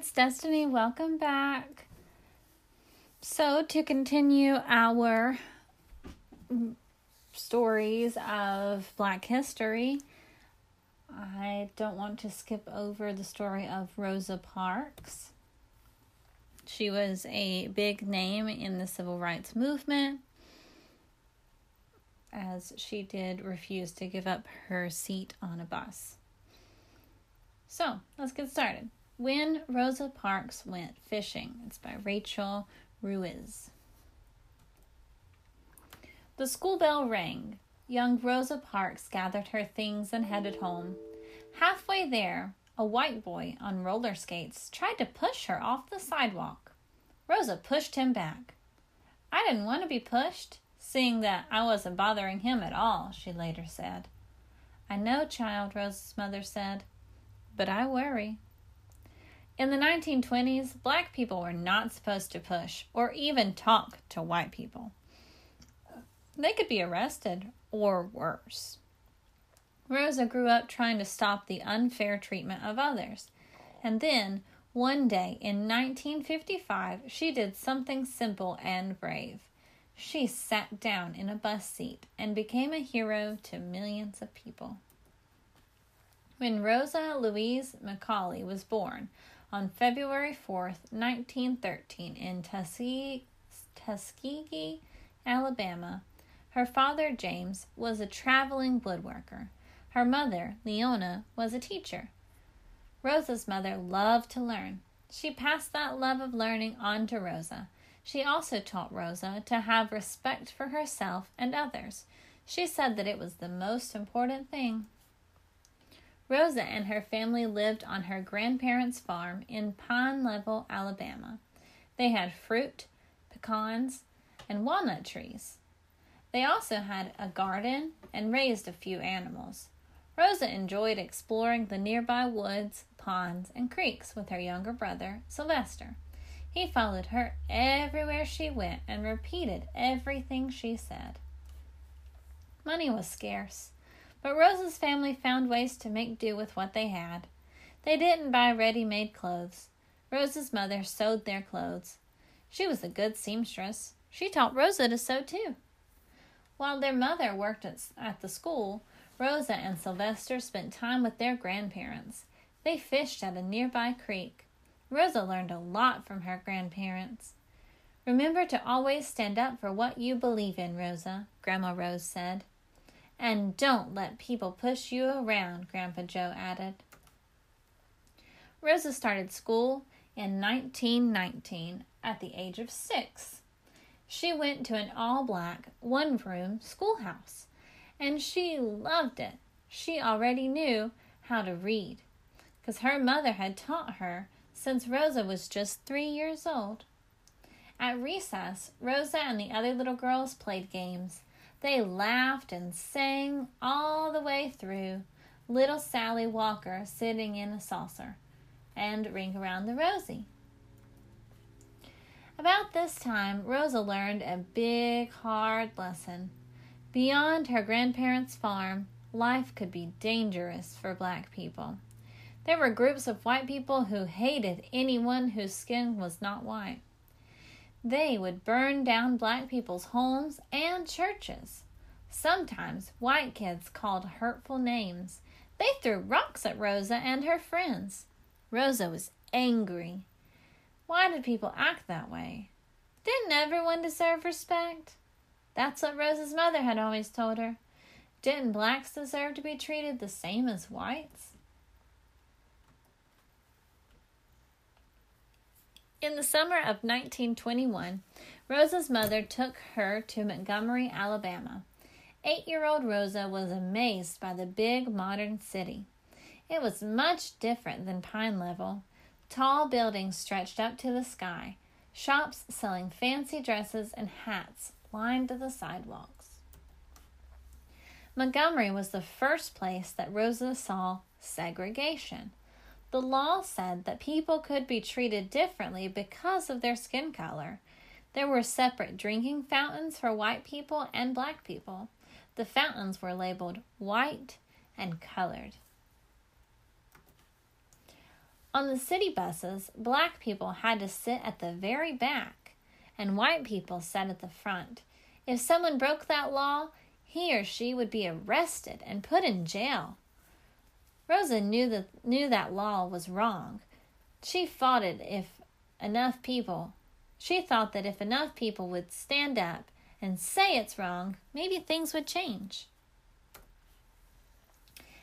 it's Destiny. Welcome back. So, to continue our stories of Black history, I don't want to skip over the story of Rosa Parks. She was a big name in the civil rights movement as she did refuse to give up her seat on a bus. So, let's get started. When Rosa Parks Went Fishing. It's by Rachel Ruiz. The school bell rang. Young Rosa Parks gathered her things and headed home. Halfway there, a white boy on roller skates tried to push her off the sidewalk. Rosa pushed him back. I didn't want to be pushed, seeing that I wasn't bothering him at all, she later said. I know, child, Rosa's mother said, but I worry. In the 1920s, black people were not supposed to push or even talk to white people. They could be arrested or worse. Rosa grew up trying to stop the unfair treatment of others. And then, one day in 1955, she did something simple and brave. She sat down in a bus seat and became a hero to millions of people. When Rosa Louise McCauley was born, on February 4th, 1913, in Tuskegee, Tuskegee, Alabama. Her father, James, was a traveling woodworker. Her mother, Leona, was a teacher. Rosa's mother loved to learn. She passed that love of learning on to Rosa. She also taught Rosa to have respect for herself and others. She said that it was the most important thing. Rosa and her family lived on her grandparents' farm in Pine Level, Alabama. They had fruit, pecans, and walnut trees. They also had a garden and raised a few animals. Rosa enjoyed exploring the nearby woods, ponds, and creeks with her younger brother, Sylvester. He followed her everywhere she went and repeated everything she said. Money was scarce. But Rosa's family found ways to make do with what they had. They didn't buy ready made clothes. Rosa's mother sewed their clothes. She was a good seamstress. She taught Rosa to sew too. While their mother worked at, at the school, Rosa and Sylvester spent time with their grandparents. They fished at a nearby creek. Rosa learned a lot from her grandparents. Remember to always stand up for what you believe in, Rosa, Grandma Rose said. And don't let people push you around, Grandpa Joe added. Rosa started school in 1919 at the age of six. She went to an all black, one room schoolhouse, and she loved it. She already knew how to read because her mother had taught her since Rosa was just three years old. At recess, Rosa and the other little girls played games. They laughed and sang all the way through, little Sally Walker sitting in a saucer, and Ring Around the Rosie. About this time, Rosa learned a big, hard lesson. Beyond her grandparents' farm, life could be dangerous for black people. There were groups of white people who hated anyone whose skin was not white. They would burn down black people's homes and churches. Sometimes white kids called hurtful names. They threw rocks at Rosa and her friends. Rosa was angry. Why did people act that way? Didn't everyone deserve respect? That's what Rosa's mother had always told her. Didn't blacks deserve to be treated the same as whites? In the summer of 1921, Rosa's mother took her to Montgomery, Alabama. Eight year old Rosa was amazed by the big modern city. It was much different than Pine Level. Tall buildings stretched up to the sky, shops selling fancy dresses and hats lined the sidewalks. Montgomery was the first place that Rosa saw segregation. The law said that people could be treated differently because of their skin color. There were separate drinking fountains for white people and black people. The fountains were labeled white and colored. On the city buses, black people had to sit at the very back, and white people sat at the front. If someone broke that law, he or she would be arrested and put in jail. Rosa knew that knew that law was wrong. She fought it if enough people she thought that if enough people would stand up and say it's wrong, maybe things would change.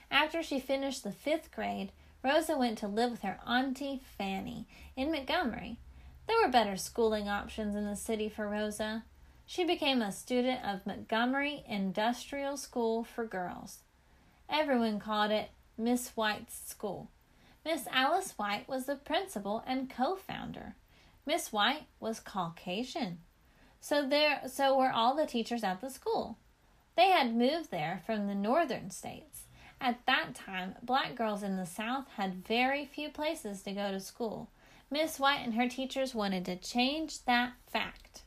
After she finished the fifth grade, Rosa went to live with her Auntie Fanny in Montgomery. There were better schooling options in the city for Rosa. She became a student of Montgomery Industrial School for Girls. Everyone called it Miss White's School. Miss Alice White was the principal and co founder. Miss White was Caucasian. So there so were all the teachers at the school. They had moved there from the northern states. At that time, black girls in the South had very few places to go to school. Miss White and her teachers wanted to change that fact.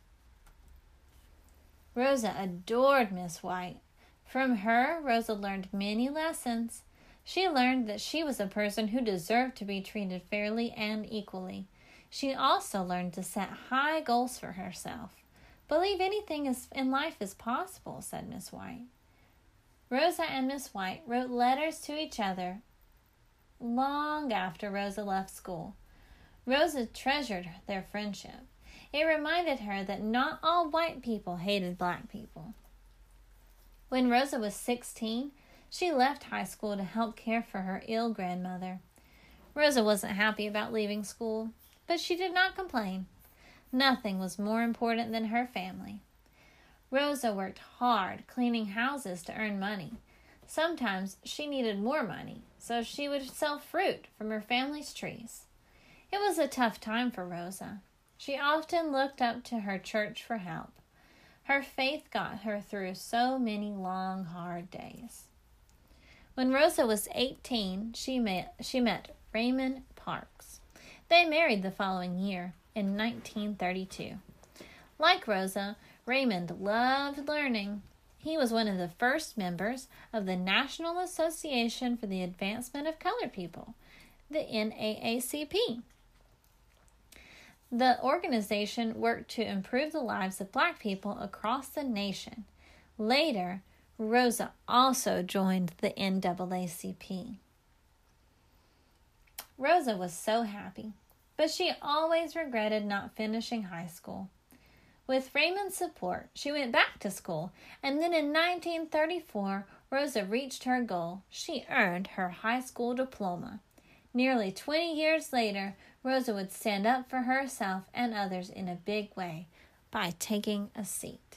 Rosa adored Miss White. From her, Rosa learned many lessons. She learned that she was a person who deserved to be treated fairly and equally. She also learned to set high goals for herself. Believe anything is, in life is possible, said Miss White. Rosa and Miss White wrote letters to each other long after Rosa left school. Rosa treasured their friendship. It reminded her that not all white people hated black people. When Rosa was 16, she left high school to help care for her ill grandmother. Rosa wasn't happy about leaving school, but she did not complain. Nothing was more important than her family. Rosa worked hard cleaning houses to earn money. Sometimes she needed more money, so she would sell fruit from her family's trees. It was a tough time for Rosa. She often looked up to her church for help. Her faith got her through so many long, hard days. When Rosa was 18, she met, she met Raymond Parks. They married the following year, in 1932. Like Rosa, Raymond loved learning. He was one of the first members of the National Association for the Advancement of Colored People, the NAACP. The organization worked to improve the lives of black people across the nation. Later, Rosa also joined the NAACP. Rosa was so happy, but she always regretted not finishing high school. With Raymond's support, she went back to school, and then in 1934, Rosa reached her goal. She earned her high school diploma. Nearly 20 years later, Rosa would stand up for herself and others in a big way by taking a seat.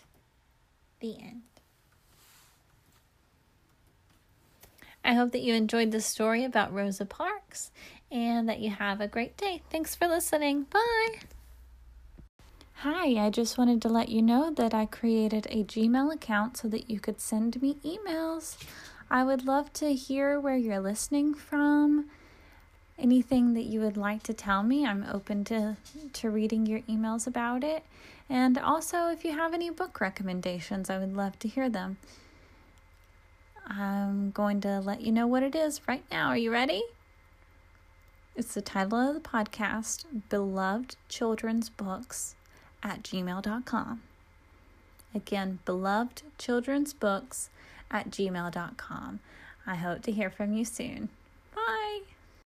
The end. I hope that you enjoyed this story about Rosa Parks and that you have a great day. Thanks for listening. Bye. Hi, I just wanted to let you know that I created a Gmail account so that you could send me emails. I would love to hear where you're listening from. Anything that you would like to tell me, I'm open to, to reading your emails about it. And also, if you have any book recommendations, I would love to hear them. I'm going to let you know what it is right now. Are you ready? It's the title of the podcast Beloved Children's Books at gmail.com. Again, beloved children's books at gmail.com. I hope to hear from you soon.